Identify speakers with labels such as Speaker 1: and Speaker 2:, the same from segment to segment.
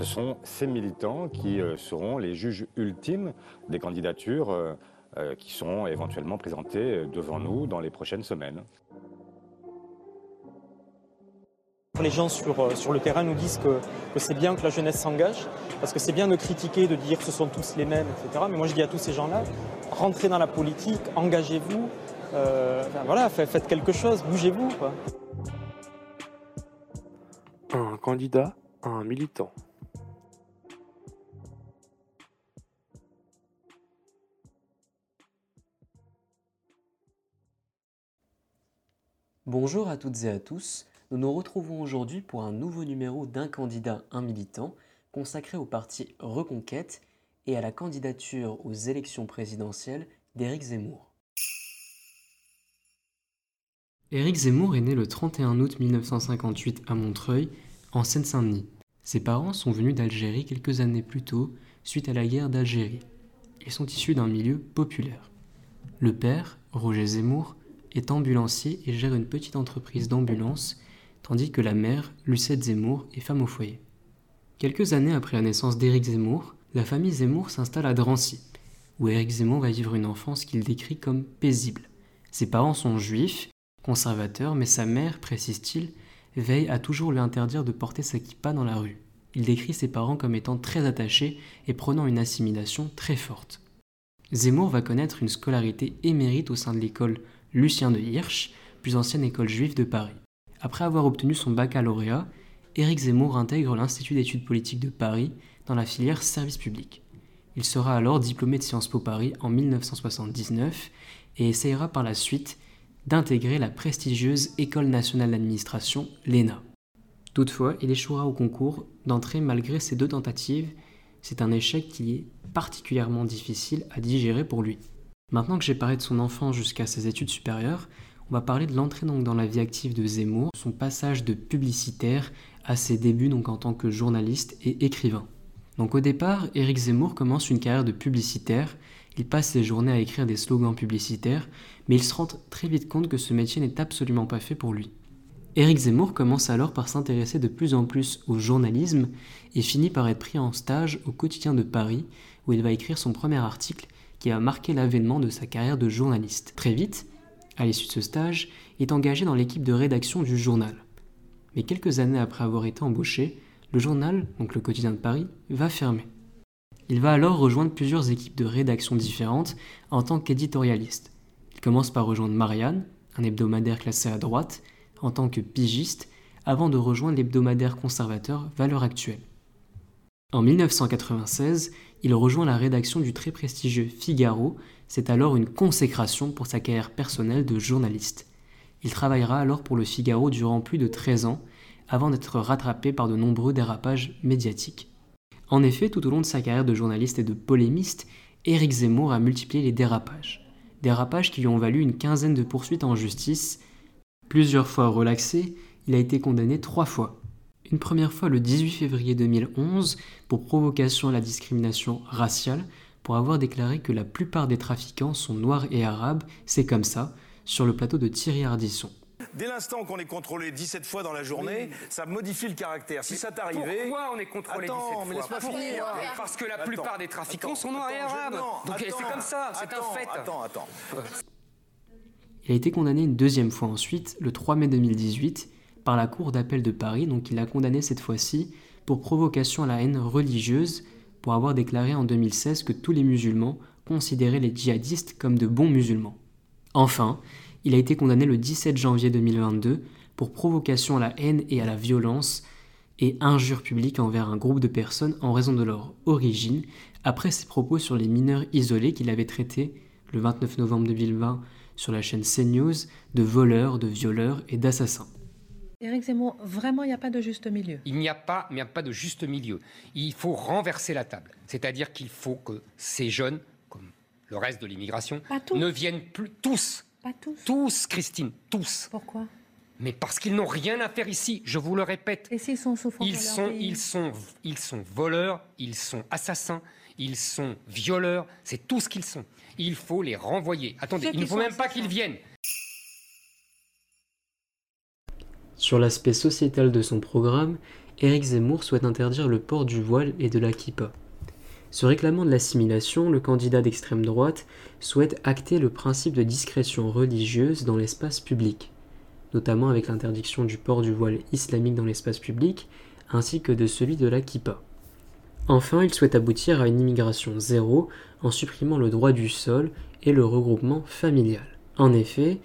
Speaker 1: Ce sont ces militants qui euh, seront les juges ultimes des candidatures euh, euh, qui seront éventuellement présentées devant nous dans les prochaines semaines.
Speaker 2: Les gens sur, sur le terrain nous disent que, que c'est bien que la jeunesse s'engage, parce que c'est bien de critiquer, de dire que ce sont tous les mêmes, etc. Mais moi je dis à tous ces gens-là, rentrez dans la politique, engagez-vous, voilà, faites quelque chose, bougez-vous.
Speaker 3: Un candidat, un militant.
Speaker 4: Bonjour à toutes et à tous, nous nous retrouvons aujourd'hui pour un nouveau numéro d'un candidat, un militant, consacré au parti Reconquête et à la candidature aux élections présidentielles d'Éric Zemmour. Éric Zemmour est né le 31 août 1958 à Montreuil, en Seine-Saint-Denis. Ses parents sont venus d'Algérie quelques années plus tôt, suite à la guerre d'Algérie. Ils sont issus d'un milieu populaire. Le père, Roger Zemmour, est ambulancier et gère une petite entreprise d'ambulance, tandis que la mère, Lucette Zemmour, est femme au foyer. Quelques années après la naissance d'Éric Zemmour, la famille Zemmour s'installe à Drancy, où Éric Zemmour va vivre une enfance qu'il décrit comme paisible. Ses parents sont juifs, conservateurs, mais sa mère, précise-t-il, veille à toujours lui interdire de porter sa kippa dans la rue. Il décrit ses parents comme étant très attachés et prenant une assimilation très forte. Zemmour va connaître une scolarité émérite au sein de l'école Lucien de Hirsch, plus ancienne école juive de Paris. Après avoir obtenu son baccalauréat, Éric Zemmour intègre l'Institut d'études politiques de Paris dans la filière service public. Il sera alors diplômé de Sciences Po Paris en 1979 et essayera par la suite d'intégrer la prestigieuse École nationale d'administration, l'ENA. Toutefois, il échouera au concours d'entrée malgré ses deux tentatives. C'est un échec qui est particulièrement difficile à digérer pour lui. Maintenant que j'ai parlé de son enfance jusqu'à ses études supérieures, on va parler de l'entrée donc dans la vie active de Zemmour, son passage de publicitaire à ses débuts donc en tant que journaliste et écrivain. Donc au départ, Éric Zemmour commence une carrière de publicitaire, il passe ses journées à écrire des slogans publicitaires, mais il se rend très vite compte que ce métier n'est absolument pas fait pour lui. Éric Zemmour commence alors par s'intéresser de plus en plus au journalisme et finit par être pris en stage au quotidien de Paris, où il va écrire son premier article qui a marqué l'avènement de sa carrière de journaliste. Très vite, à l'issue de ce stage, il est engagé dans l'équipe de rédaction du journal. Mais quelques années après avoir été embauché, le journal, donc le quotidien de Paris, va fermer. Il va alors rejoindre plusieurs équipes de rédaction différentes en tant qu'éditorialiste. Il commence par rejoindre Marianne, un hebdomadaire classé à droite, en tant que pigiste, avant de rejoindre l'hebdomadaire conservateur Valeurs Actuelles. En 1996, il rejoint la rédaction du très prestigieux Figaro, c'est alors une consécration pour sa carrière personnelle de journaliste. Il travaillera alors pour le Figaro durant plus de 13 ans, avant d'être rattrapé par de nombreux dérapages médiatiques. En effet, tout au long de sa carrière de journaliste et de polémiste, Éric Zemmour a multiplié les dérapages. Dérapages qui lui ont valu une quinzaine de poursuites en justice. Plusieurs fois relaxé, il a été condamné trois fois une première fois le 18 février 2011 pour provocation à la discrimination raciale, pour avoir déclaré que la plupart des trafiquants sont noirs et arabes, c'est comme ça, sur le plateau de Thierry Ardisson.
Speaker 5: Dès l'instant qu'on est contrôlé 17 fois dans la journée, ça modifie le caractère. Si ça t'arrivait.
Speaker 6: Pourquoi on est contrôlé 17 fois
Speaker 5: finir.
Speaker 6: Parce que la plupart des trafiquants sont noirs et arabes. Donc c'est comme ça, c'est un fait.
Speaker 5: Attends, attends.
Speaker 4: Il a été condamné une deuxième fois ensuite, le 3 mai 2018, par la Cour d'appel de Paris, donc il a condamné cette fois-ci pour provocation à la haine religieuse, pour avoir déclaré en 2016 que tous les musulmans considéraient les djihadistes comme de bons musulmans. Enfin, il a été condamné le 17 janvier 2022 pour provocation à la haine et à la violence et injure publique envers un groupe de personnes en raison de leur origine, après ses propos sur les mineurs isolés qu'il avait traités le 29 novembre 2020 sur la chaîne CNews de voleurs, de violeurs et d'assassins.
Speaker 7: Éric Zemmour, vraiment, il n'y a pas de juste milieu.
Speaker 6: Il n'y a pas, il n'y a pas de juste milieu. Il faut renverser la table. C'est-à-dire qu'il faut que ces jeunes, comme le reste de l'immigration, ne viennent plus tous.
Speaker 7: Pas tous.
Speaker 6: Tous, Christine, tous.
Speaker 7: Pourquoi?
Speaker 6: Mais parce qu'ils n'ont rien à faire ici, je vous le répète.
Speaker 7: Et s'ils sont souffrants
Speaker 6: ils sont, ils sont, ils sont voleurs, ils sont assassins, ils sont violeurs, c'est tout ce qu'ils sont. Il faut les renvoyer. Attendez, il ne faut même pas qu'ils viennent.
Speaker 4: Sur l'aspect sociétal de son programme, Éric Zemmour souhaite interdire le port du voile et de la kippa. Se réclamant de l'assimilation, le candidat d'extrême droite souhaite acter le principe de discrétion religieuse dans l'espace public, notamment avec l'interdiction du port du voile islamique dans l'espace public, ainsi que de celui de la kippa. Enfin, il souhaite aboutir à une immigration zéro en supprimant le droit du sol et le regroupement familial. En effet,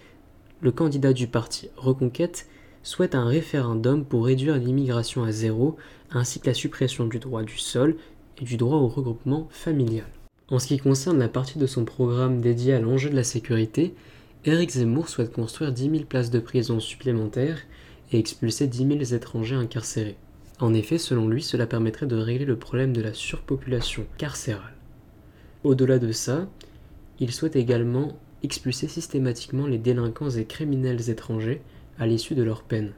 Speaker 4: le candidat du parti Reconquête souhaite un référendum pour réduire l'immigration à zéro, ainsi que la suppression du droit du sol et du droit au regroupement familial. En ce qui concerne la partie de son programme dédiée à l'enjeu de la sécurité, Éric Zemmour souhaite construire 10 000 places de prison supplémentaires et expulser 10 000 étrangers incarcérés. En effet, selon lui, cela permettrait de régler le problème de la surpopulation carcérale. Au-delà de ça, il souhaite également expulser systématiquement les délinquants et criminels étrangers à l'issue de leur peine.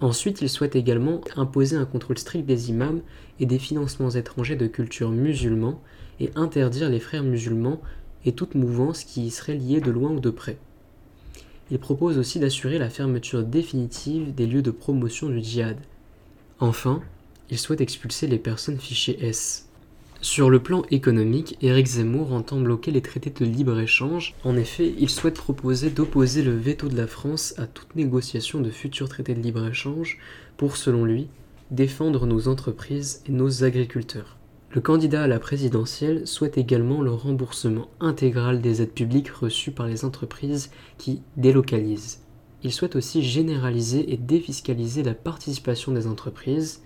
Speaker 4: Ensuite, il souhaite également imposer un contrôle strict des imams et des financements étrangers de culture musulmans et interdire les frères musulmans et toute mouvance qui y serait liée de loin ou de près. Il propose aussi d'assurer la fermeture définitive des lieux de promotion du djihad. Enfin, il souhaite expulser les personnes fichées S. Sur le plan économique, Éric Zemmour entend bloquer les traités de libre-échange. En effet, il souhaite proposer d'opposer le veto de la France à toute négociation de futurs traités de libre-échange pour, selon lui, défendre nos entreprises et nos agriculteurs. Le candidat à la présidentielle souhaite également le remboursement intégral des aides publiques reçues par les entreprises qui délocalisent. Il souhaite aussi généraliser et défiscaliser la participation des entreprises,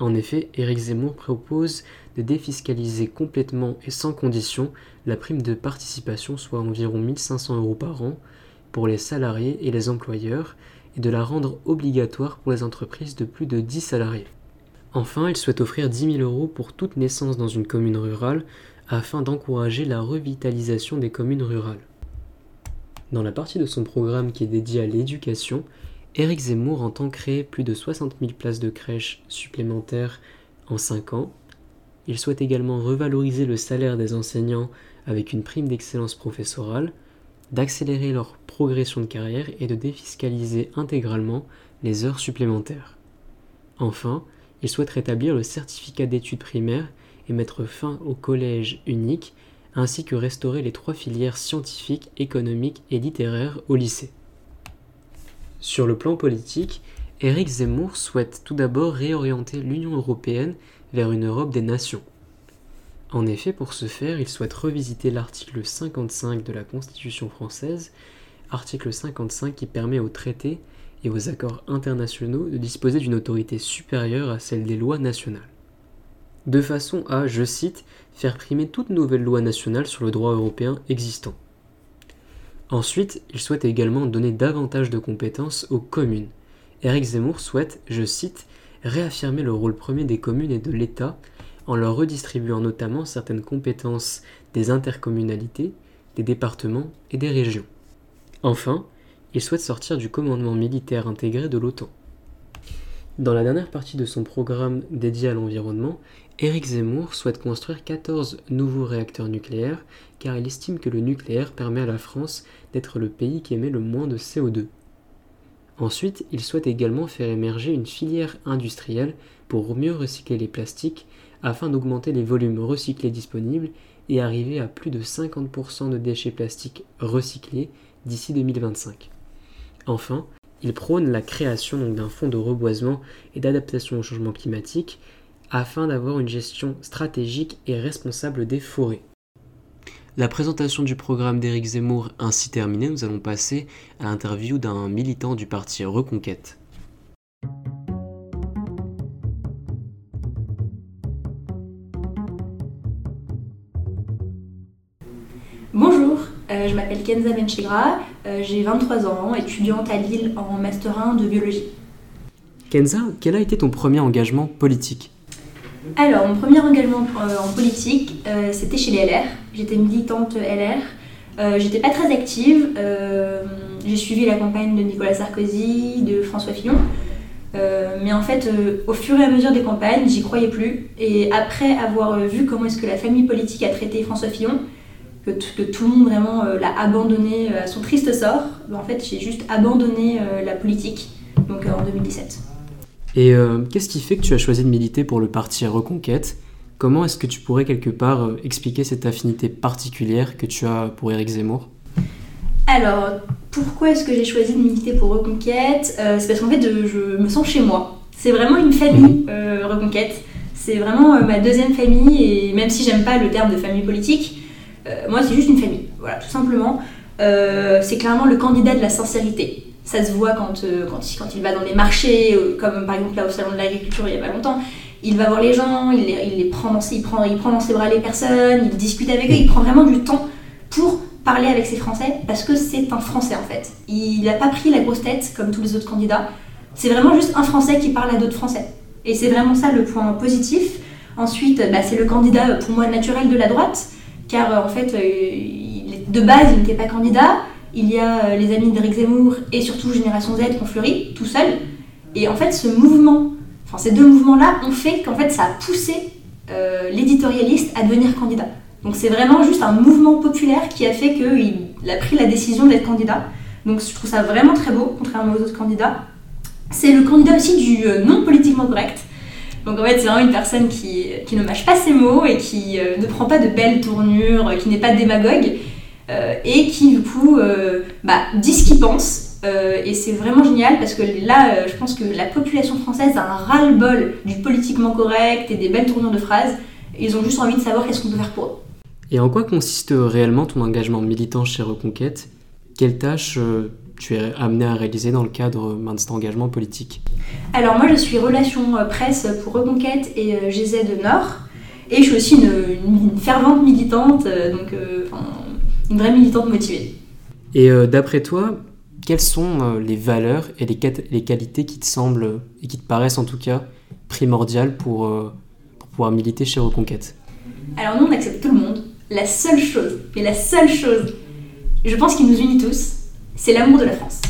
Speaker 4: en effet, Éric Zemmour propose de défiscaliser complètement et sans condition la prime de participation, soit environ 1500 euros par an, pour les salariés et les employeurs, et de la rendre obligatoire pour les entreprises de plus de 10 salariés. Enfin, il souhaite offrir 10 000 euros pour toute naissance dans une commune rurale, afin d'encourager la revitalisation des communes rurales. Dans la partie de son programme qui est dédiée à l'éducation, Éric Zemmour entend créer plus de 60 000 places de crèche supplémentaires en 5 ans. Il souhaite également revaloriser le salaire des enseignants avec une prime d'excellence professorale, d'accélérer leur progression de carrière et de défiscaliser intégralement les heures supplémentaires. Enfin, il souhaite rétablir le certificat d'études primaires et mettre fin au collège unique, ainsi que restaurer les trois filières scientifiques, économiques et littéraires au lycée. Sur le plan politique, Éric Zemmour souhaite tout d'abord réorienter l'Union européenne vers une Europe des nations. En effet, pour ce faire, il souhaite revisiter l'article 55 de la Constitution française, article 55 qui permet aux traités et aux accords internationaux de disposer d'une autorité supérieure à celle des lois nationales. De façon à, je cite, faire primer toute nouvelle loi nationale sur le droit européen existant. Ensuite, il souhaite également donner davantage de compétences aux communes. Éric Zemmour souhaite, je cite, réaffirmer le rôle premier des communes et de l'État en leur redistribuant notamment certaines compétences des intercommunalités, des départements et des régions. Enfin, il souhaite sortir du commandement militaire intégré de l'OTAN. Dans la dernière partie de son programme dédié à l'environnement, Éric Zemmour souhaite construire 14 nouveaux réacteurs nucléaires car il estime que le nucléaire permet à la France d'être le pays qui émet le moins de CO2. Ensuite, il souhaite également faire émerger une filière industrielle pour mieux recycler les plastiques afin d'augmenter les volumes recyclés disponibles et arriver à plus de 50% de déchets plastiques recyclés d'ici 2025. Enfin, il prône la création d'un fonds de reboisement et d'adaptation au changement climatique afin d'avoir une gestion stratégique et responsable des forêts. La présentation du programme d'Éric Zemmour ainsi terminée, nous allons passer à l'interview d'un militant du parti Reconquête.
Speaker 8: Bonjour, euh, je m'appelle Kenza Benchigra, euh, j'ai 23 ans, étudiante à Lille en Master 1 de biologie.
Speaker 4: Kenza, quel a été ton premier engagement politique?
Speaker 8: Alors, mon premier engagement euh, en politique, c'était chez les LR. J'étais militante LR. J'étais pas très active. J'ai suivi la campagne de Nicolas Sarkozy, de François Fillon. mais en fait, au fur et à mesure des campagnes, j'y croyais plus. Et après avoir vu comment est-ce que la famille politique a traité François Fillon, que, tout le monde vraiment euh, l'a abandonné euh, à son triste sort, ben, en fait j'ai juste abandonné euh, la politique, en 2017.
Speaker 4: Et euh, qu'est-ce qui fait que tu as choisi de militer pour le parti Reconquête? Comment est-ce que tu pourrais quelque part euh, expliquer cette affinité particulière que tu as pour Éric Zemmour?
Speaker 8: Alors, pourquoi est-ce que j'ai choisi de militer pour Reconquête? Euh, C'est parce qu'en fait, je, me sens chez moi. C'est vraiment une famille, euh, Reconquête. C'est vraiment ma deuxième famille, et même si j'aime pas le terme de famille politique, moi c'est juste une famille, voilà, tout simplement. C'est clairement le candidat de la sincérité. Ça se voit quand, euh, quand, il, va dans les marchés, euh, comme par exemple là au salon de l'agriculture il y a pas longtemps. Il va voir les gens, il les, prend, dans ses, bras les personnes, il discute avec eux, il prend vraiment du temps pour parler avec ses Français parce que c'est un Français en fait. Il n'a pas pris la grosse tête comme tous les autres candidats. C'est vraiment juste un Français qui parle à d'autres Français. Et c'est vraiment ça le point positif. Ensuite, bah, c'est le candidat pour moi naturel de la droite, car euh, en fait, de base, il n'était pas candidat. Il y a euh, les amis d'Éric Zemmour et surtout Génération Z qui ont fleuri tout seul. Et en fait, ce mouvement, enfin ces deux mouvements-là, ont fait qu'en fait, ça a poussé euh, l'éditorialiste à devenir candidat. Donc c'est vraiment juste un mouvement populaire qui a fait qu'il a pris la décision d'être candidat. Donc je trouve ça vraiment très beau, contrairement aux autres candidats. C'est le candidat aussi du euh, non politiquement correct. Donc en fait, c'est vraiment une personne qui, qui ne mâche pas ses mots et qui ne prend pas de belles tournures, qui n'est pas démagogue et qui du coup euh, bah, dit ce qu'il pense. Euh, et c'est vraiment génial parce que là, euh, je pense que la population française a un ras-le-bol du politiquement correct et des belles tournures de phrases. Ils ont juste envie de savoir qu'est-ce qu'on peut faire pour eux.
Speaker 4: Et en quoi consiste réellement ton engagement militant chez Reconquête? Quelles tâches euh, tu es amené à réaliser dans le cadre euh, de cet engagement politique?
Speaker 8: Alors moi je suis relation euh, presse pour Reconquête et euh, GZ Nord et je suis aussi une, fervente militante, euh, donc euh, enfin, une vraie militante motivée.
Speaker 4: Et euh, d'après toi, quelles sont euh, les valeurs et les, qualités qui te semblent, et qui te paraissent en tout cas, primordiales pour, euh, pour pouvoir militer chez Reconquête?
Speaker 8: Alors nous on accepte tout le monde. La seule chose, mais la seule chose, je pense qui nous unit tous, c'est l'amour de la France.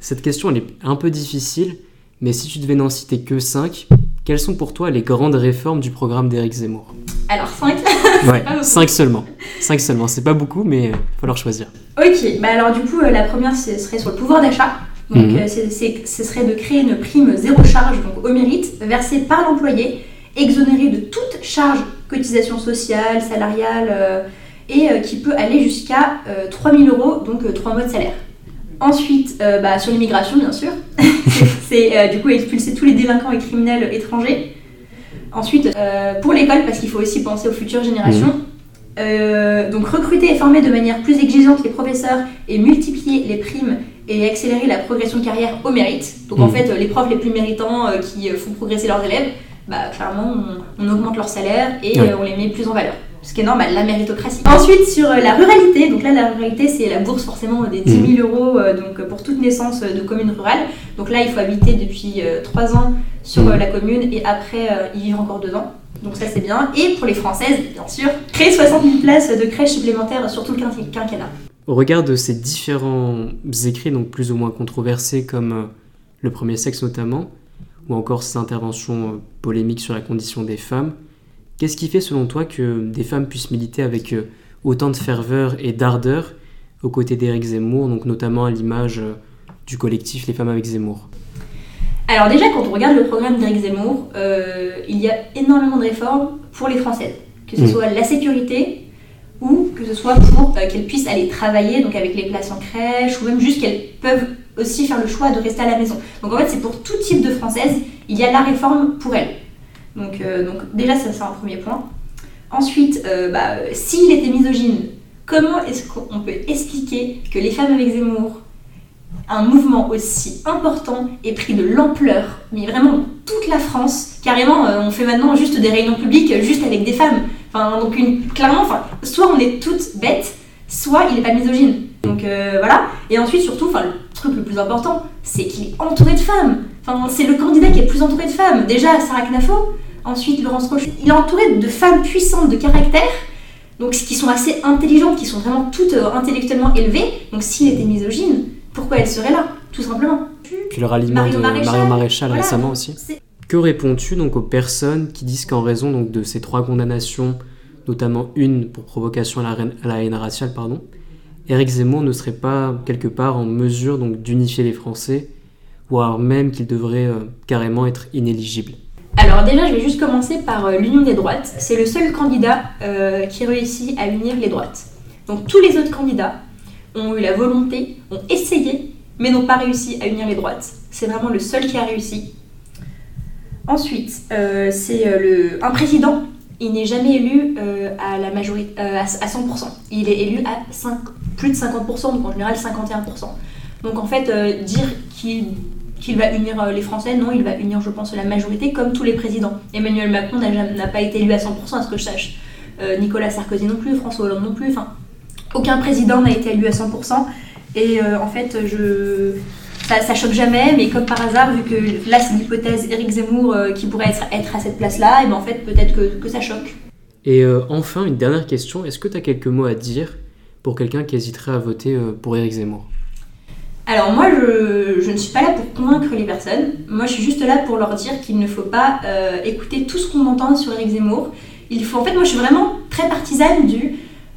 Speaker 4: Cette question elle est un peu difficile, mais si tu devais n'en citer que 5, quelles sont pour toi les grandes réformes du programme d'Éric Zemmour?
Speaker 8: Alors 5
Speaker 4: Ouais,
Speaker 8: pas beaucoup.
Speaker 4: 5 seulement. 5 seulement, c'est pas beaucoup, mais il va falloir choisir.
Speaker 8: Ok, bah alors du coup, euh, la première ce serait sur le pouvoir d'achat. Donc, euh, c'est- c'est- ce serait de créer une prime zéro charge, donc au mérite, versée par l'employé, exonérée de toute charge, cotisation sociale, salariale, euh, et euh, qui peut aller jusqu'à euh, 3000 euros, donc 3 mois de salaire. Ensuite, bah, sur l'immigration, bien sûr, c'est euh, du coup expulser tous les délinquants et criminels étrangers. Ensuite, euh, pour l'école, parce qu'il faut aussi penser aux futures générations. Euh, donc recruter et former de manière plus exigeante les professeurs et multiplier les primes et accélérer la progression de carrière au mérite. Donc en
Speaker 4: Mhm.
Speaker 8: fait, les profs les plus méritants euh, qui font progresser leurs élèves, bah, clairement, on, on augmente leur salaire et
Speaker 4: Ouais.
Speaker 8: euh, on les met plus en valeur. Ce qui est normal, la méritocratie. Ensuite, sur la ruralité, donc là, la ruralité, c'est la bourse forcément des 10 000 euros euh, donc, pour toute naissance de commune rurale. Donc là, il faut habiter depuis 3 ans sur euh, la commune et après euh, y vivre encore 2 ans. Donc ça, c'est bien. Et pour les Françaises, bien sûr, créer 60 000 places de crèches supplémentaires sur tout le quinqu- quinquennat.
Speaker 4: Au regard de ces différents écrits, donc plus ou moins controversés, comme euh, le premier sexe notamment, ou encore ces interventions euh, polémiques sur la condition des femmes, qu'est-ce qui fait selon toi que des femmes puissent militer avec euh, autant de ferveur et d'ardeur aux côtés d'Éric Zemmour, donc notamment à l'image euh, du collectif Les Femmes avec Zemmour
Speaker 8: Alors déjà, quand on regarde le programme d'Éric Zemmour, euh, il y a énormément de réformes pour les Françaises. Que ce
Speaker 4: Mhm.
Speaker 8: soit la sécurité ou que ce soit pour euh, qu'elles puissent aller travailler, donc avec les places en crèche, ou même juste qu'elles peuvent aussi faire le choix de rester à la maison. Donc en fait, c'est pour tout type de Françaises, il y a la réforme pour elles. Donc, euh, donc déjà, ça c'est un premier point. Ensuite, bah, s'il était misogyne, comment est-ce qu'on peut expliquer que les femmes avec Zemmour, un mouvement aussi important, ait pris de l'ampleur, mais vraiment toute la France Carrément, euh, on fait maintenant juste des réunions publiques euh, juste avec des femmes. Enfin, donc une, clairement, soit on est toutes bêtes, soit il n'est pas misogyne. Donc euh, voilà. Et ensuite, surtout, enfin, le truc le plus important, c'est qu'il est entouré de femmes. Enfin, c'est le candidat qui est le plus entouré de femmes. Déjà, Sarah Knafo, ensuite Laurence Roche. Il est entouré de femmes puissantes de caractère, donc qui sont assez intelligentes, qui sont vraiment toutes intellectuellement élevées. Donc s'il était misogyne, pourquoi elle serait là Tout simplement.
Speaker 4: Puis le ralliement
Speaker 8: Marion
Speaker 4: de
Speaker 8: Maréchal,
Speaker 4: Maréchal
Speaker 8: Voilà.
Speaker 4: récemment aussi. Que réponds-tu donc aux personnes qui disent qu'en raison donc de ces trois condamnations, notamment une pour provocation à la, reine- à la haine raciale, pardon, Éric Zemmour ne serait pas quelque part en mesure donc d'unifier les Français voire même qu'il devrait euh, carrément être inéligible?
Speaker 8: Alors déjà, je vais juste commencer par euh, l'union des droites. C'est le seul candidat euh, qui réussit à unir les droites. Donc tous les autres candidats ont eu la volonté, ont essayé, mais n'ont pas réussi à unir les droites. C'est vraiment le seul qui a réussi. Ensuite, euh, c'est euh, le un président. Il n'est jamais élu euh, à la majorité, à, à 100%. Il est élu à 5 plus de 50%, donc en général 51%. Donc en fait, dire qu'il va unir les Français, non, il va unir, je pense, la majorité, comme tous les présidents. Emmanuel Macron n'a pas été élu à 100%, à ce que je sache. Nicolas Sarkozy non plus, François Hollande non plus. Enfin, aucun président n'a été élu à 100%. Et euh, en fait, je... ça, ça choque jamais, mais comme par hasard, vu que là, c'est l'hypothèse Éric Zemmour euh, qui pourrait être, être à cette place-là, et ben en fait, peut-être que, que ça choque.
Speaker 4: Et euh, enfin, une dernière question, est-ce que tu as quelques mots à dire pour quelqu'un qui hésiterait à voter pour Éric Zemmour?
Speaker 8: Alors moi, je, je ne suis pas là pour convaincre les personnes. Moi, je suis juste là pour leur dire qu'il ne faut pas euh, écouter tout ce qu'on entend sur Éric Zemmour. Il faut, en fait, moi, je suis vraiment très partisane du.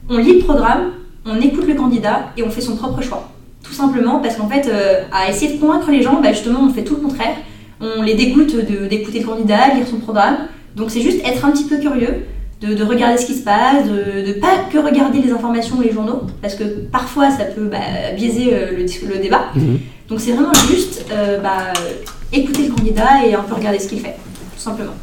Speaker 8: On lit le programme, on écoute le candidat et on fait son propre choix. Tout simplement parce qu'en fait, euh, à essayer de convaincre les gens, bah, justement, on fait tout le contraire. On les dégoûte de- d'écouter le candidat, lire son programme. Donc c'est juste être un petit peu curieux, de, de regarder ce qui se passe, de ne pas que regarder les informations ou les journaux, parce que parfois ça peut bah, biaiser euh, le, débat. Donc c'est vraiment juste euh, bah, écouter le candidat et un peu regarder ce qu'il fait, tout simplement.